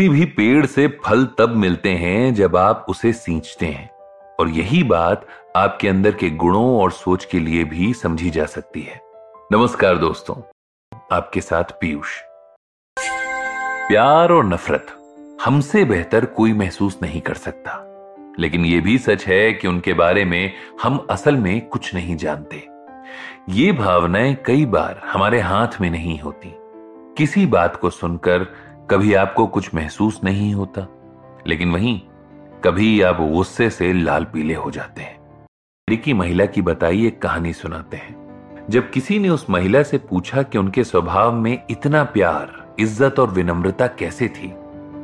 किसी भी पेड़ से फल तब मिलते हैं जब आप उसे सींचते हैं। और यही बात आपके अंदर के गुणों और सोच के लिए भी समझी जा सकती है। नमस्कार दोस्तों, आपके साथ पीयूष। प्यार और नफरत हमसे बेहतर कोई महसूस नहीं कर सकता। लेकिन यह भी सच है कि उनके बारे में हम असल में कुछ नहीं जानते। ये भावनाएँ कई बार हमारे हाथ में नहीं होती। किसी बात को सुनकर कभी आपको कुछ महसूस नहीं होता, लेकिन वहीं कभी आप गुस्से से लाल पीले हो जाते हैं। अमेरिकी महिला की बताई एक कहानी सुनाते हैं। जब किसी ने उस महिला से पूछा कि उनके स्वभाव में इतना प्यार, इज़्ज़त और विनम्रता कैसे थी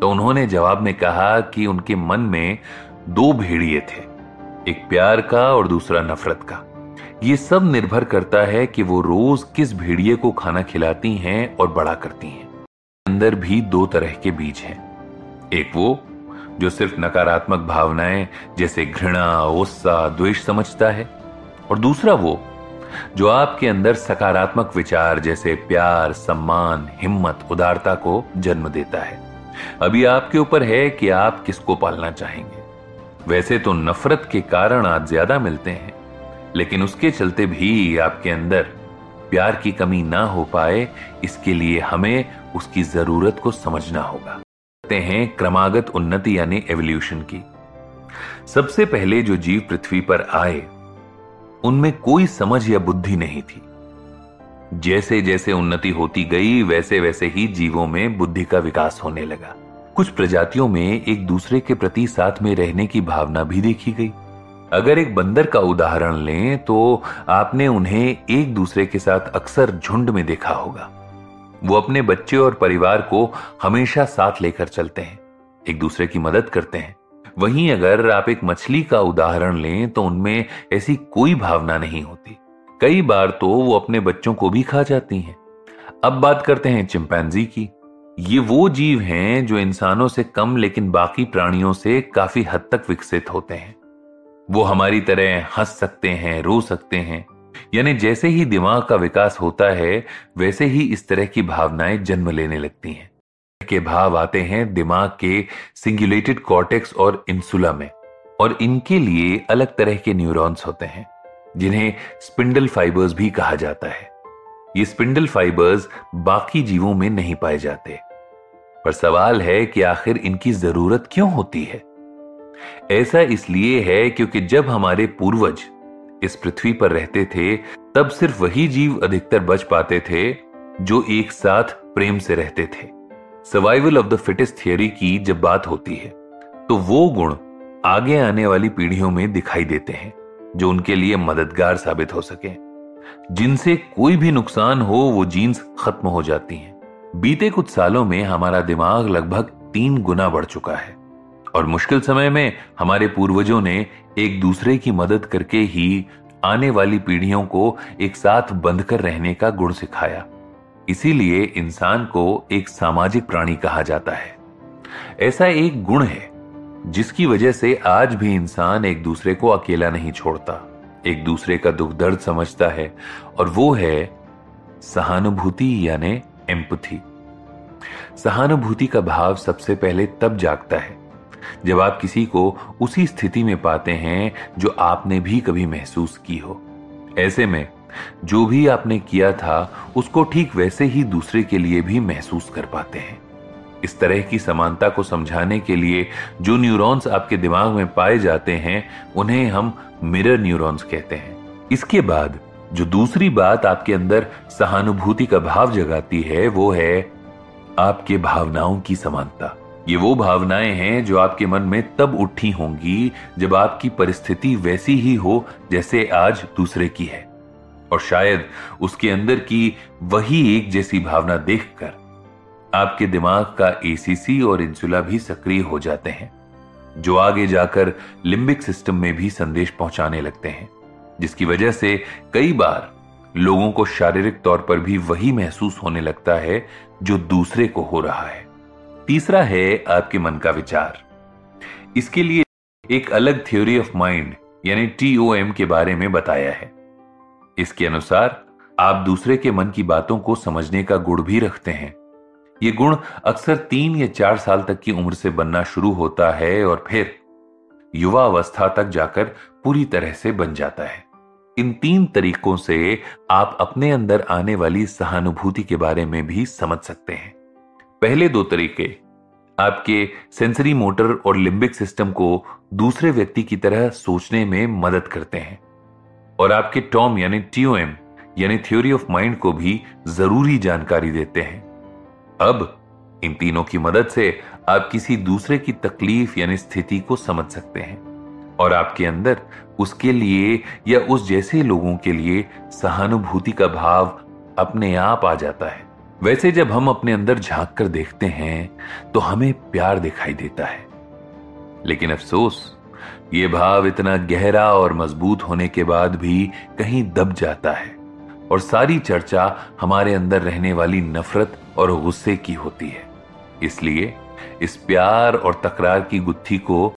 तो उन्होंने जवाब में कहा कि उनके मन में दो भेड़िए थे, एक प्यार का और दूसरा नफरत का। ये सब निर्भर करता है कि वो रोज किस भेड़िए को खाना खिलाती हैं और बड़ा करती हैं। अंदर भी दो तरह के बीज हैं। एक वो, जो सिर्फ़ नकारात्मक भावनाएँ जैसे घृणा, गुस्सा, द्वेष समझता है, और दूसरा वो, जो आपके अंदर सकारात्मक विचार जैसे प्यार, सम्मान, हिम्मत, उदारता को जन्म देता है। अभी आपके ऊपर है कि आप किसको पालना चाहेंगे। वैसे तो नफरत के कारण आज ज़्यादा मिलते हैं, लेकिन उसके चलते भी आपके अंदर प्यार की कमी ना हो पाए, इसके लिए हमें उसकी ज़रूरत को समझना होगा। कहते हैं क्रमागत उन्नति यानी एवोल्यूशन की। सबसे पहले जो जीव पृथ्वी पर आए, उनमें कोई समझ या बुद्धि नहीं थी। जैसे जैसे उन्नति होती गई वैसे वैसे ही जीवों में बुद्धि का विकास होने लगा। कुछ प्रजातियों में एक दूसरे के प्रति साथ में रहने की भावना भी देखी गई। अगर एक बंदर का उदाहरण लें तो आपने उन्हें एक दूसरे के साथ अक्सर झुंड में देखा होगा। वो अपने बच्चे और परिवार को हमेशा साथ लेकर चलते हैं, एक दूसरे की मदद करते हैं। वहीं अगर आप एक मछली का उदाहरण लें तो उनमें ऐसी कोई भावना नहीं होती। कई बार तो वो अपने बच्चों को भी खा जाती हैं। अब बात करते हैं चिंपैंजी की। ये वो जीव हैं जो इंसानों से कम लेकिन बाकी प्राणियों से काफ़ी हद तक विकसित होते हैं। वो हमारी तरह हंस सकते हैं, रो सकते हैं। यानी जैसे ही दिमाग का विकास होता है, वैसे ही इस तरह की भावनाएँ जन्म लेने लगती हैं। के भाव आते हैं दिमाग के सिंगुलेटेड कॉर्टेक्स और इंसुला में, और इनके लिए अलग तरह के न्यूरॉन्स होते हैं, जिन्हें स्पिंडल फाइबर्स भी कहा जाता है। ये स्पिंडल फाइबर्स बाकी जीवों में नहीं पाए जाते। पर सवाल है कि आखिर इनकी ज़रूरत क्यों होती है? ऐसा इसलिए है क्योंकि जब हमारे पूर्वज इस पृथ्वी पर रहते थे, तब सिर्फ़ वही जीव अधिकतर बच पाते थे जो एक साथ प्रेम से रहते थे। Survival of the fittest theory की जब बात होती है तो वो गुण आगे आने वाली पीढ़ियों में दिखाई देते हैं, जो उनके लिए मददगार साबित हो सके। जिनसे कोई भी नुकसान हो, वो जीन्स खत्म हो जाती हैं। बीते कुछ सालों में हमारा दिमाग लगभग तीन गुना बढ़ चुका है। और मुश्किल समय में हमारे पूर्वजों ने एक दूसरे की मदद करके ही आने वाली पीढ़ियों को एक साथ बंध कर रहने का गुण सिखाया। इसीलिए इंसान को एक सामाजिक प्राणी कहा जाता है। ऐसा एक गुण है, जिसकी वजह से आज भी इंसान एक दूसरे को अकेला नहीं छोड़ता। एक दूसरे का दुख दर्द समझता है और वो है सहानुभूति यानी एम्पथी। सहानुभूति का भाव सबसे पहले तब जागता है जब आप किसी को उसी स्थिति में पाते हैं जो आपने भी कभी महसूस की हो। ऐसे में, जो भी आपने किया था, उसको ठीक वैसे ही दूसरे के लिए भी महसूस कर पाते हैं। इस तरह की समानता को समझाने के लिए जो न्यूरॉन्स आपके दिमाग में पाए जाते हैं, उन्हें हम मिरर न्यूरॉन्स कहते हैं। इसके बाद, जो दूसरी बात आपके अंदर सहानुभूति का भाव जगाती है, वो है आपके भावनाओं की समानता। ये वो भावनाएँ हैं जो आपके मन में तब उठी होंगी जब आपकी परिस्थिति वैसी ही हो जैसे आज दूसरे की है। और शायद उसके अंदर की वही एक जैसी भावना देखकर आपके दिमाग का एसीसी और इंसुला भी सक्रिय हो जाते हैं, जो आगे जाकर लिम्बिक सिस्टम में भी संदेश पहुँचाने लगते हैं, जिसकी वजह से कई बार लोगों को शारीरिक तौर पर भी वही महसूस होने लगता है जो दूसरे को हो रहा है। तीसरा है आपके मन का विचार। इसके लिए एक अलग थ्योरी ऑफ़ माइंड यानी टीओएम के बारे में बताया है। इसके अनुसार, आप दूसरे के मन की बातों को समझने का गुण भी रखते हैं। ये गुण अक्सर तीन या चार साल तक की उम्र से बनना शुरू होता है और फिर युवा अवस्था तक जाकर पूरी तरह से बन जाता है। इन तीन तरीकों से आप अपने अंदर आने वाली सहानुभूति के बारे में भी समझ सकते हैं। पहले दो तरीके, आपके सेंसरी मोटर और लिम्बिक सिस्टम को दूसरे व्यक्ति की तरह सोचने में मदद करते हैं। और आपके टॉम यानी टीओएम यानी थ्योरी ऑफ़ माइंड को भी ज़रूरी जानकारी देते हैं। अब, इन तीनों की मदद से आप किसी दूसरे की तकलीफ़, यानी स्थिति को समझ सकते हैं। और आपके अंदर, उसके लिए या उस जैसे लोगों के लिए सहानुभूति का भाव अपने आप आ जाता है। वैसे जब हम अपने अंदर झाँक कर देखते हैं तो हमें प्यार दिखाई देता है। लेकिन अफसोस, ये भाव इतना गहरा और मज़बूत होने के बाद भी कहीं दब जाता है, और सारी चर्चा हमारे अंदर रहने वाली नफरत और गुस्से की होती है। इसलिए इस प्यार और तकरार की गुत्थी को